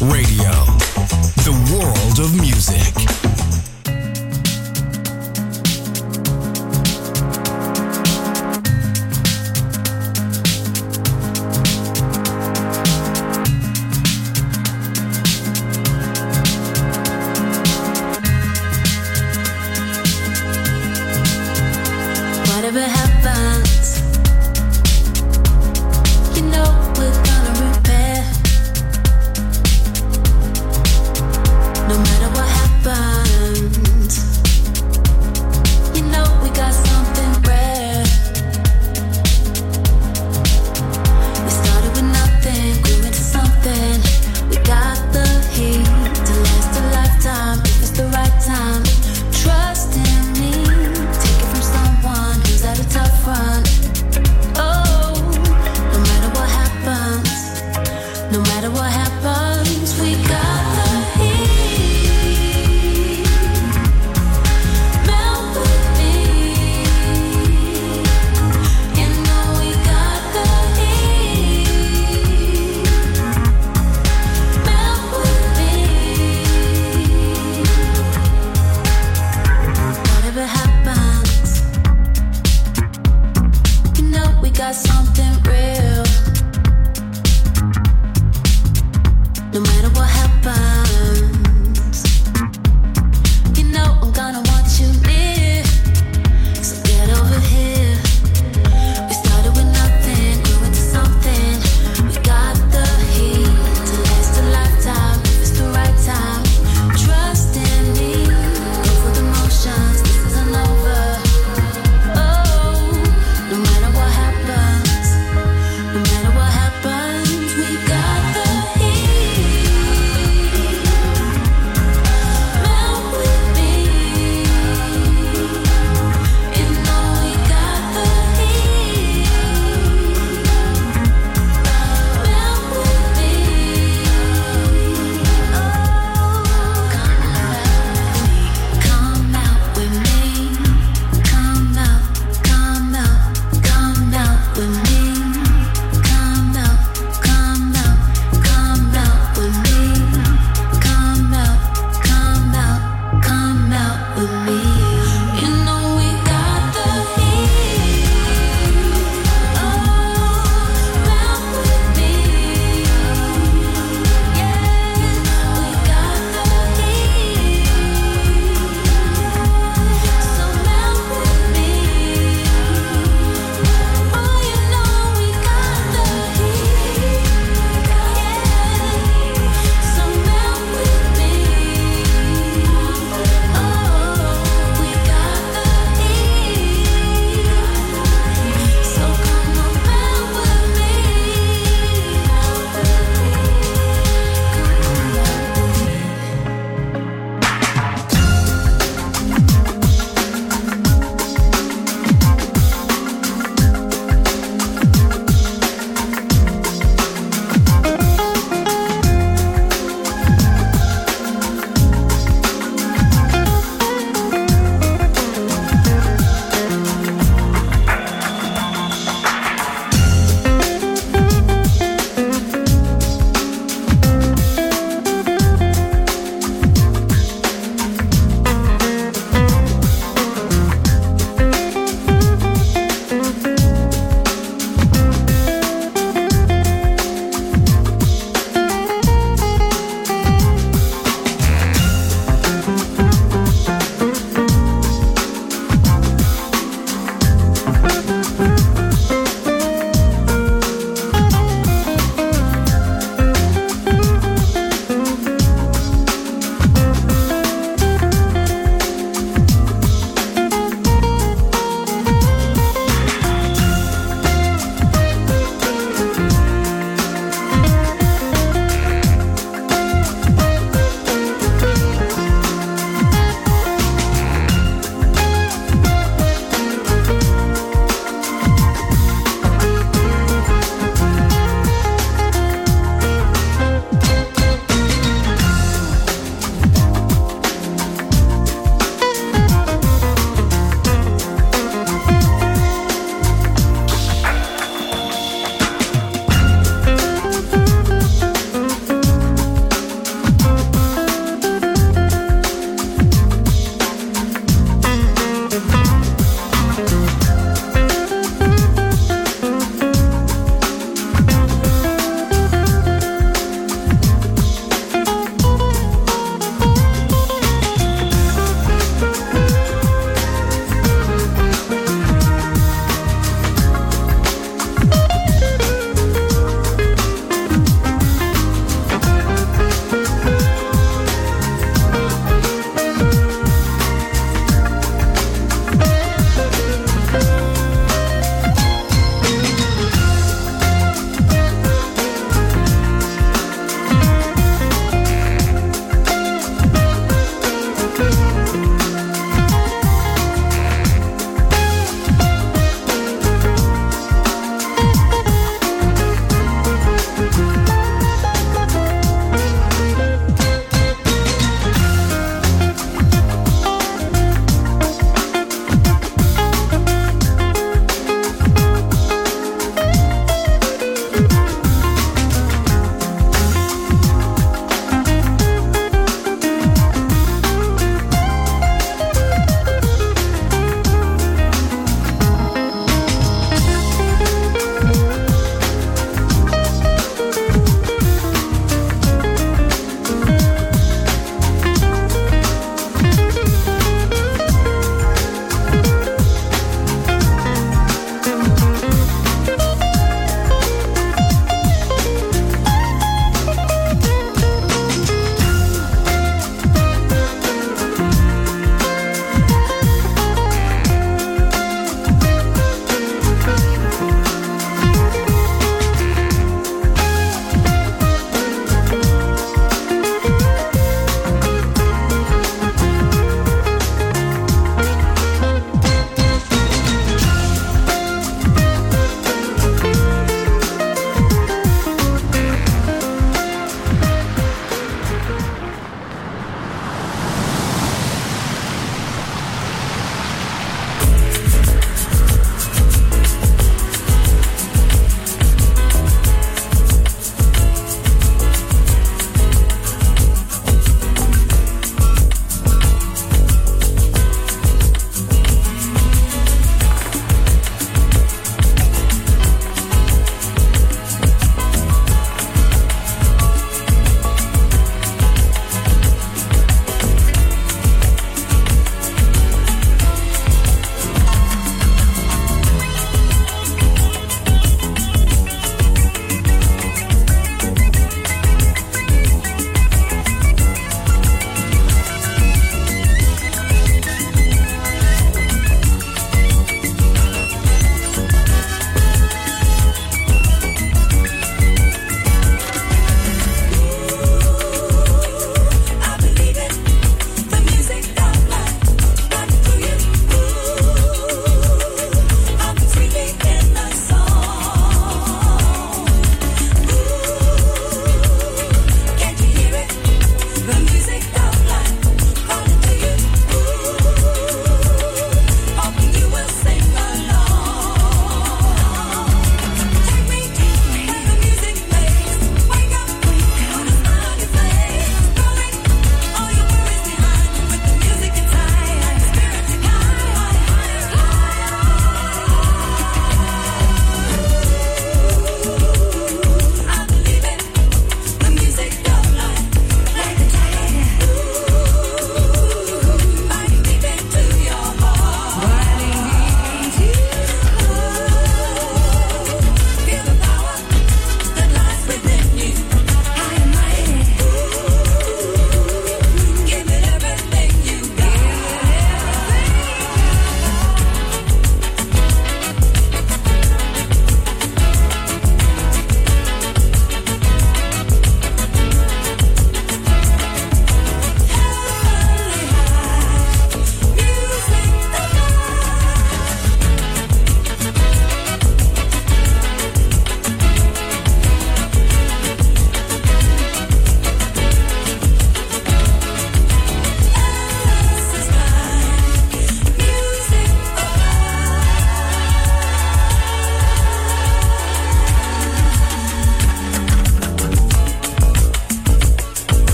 Radio,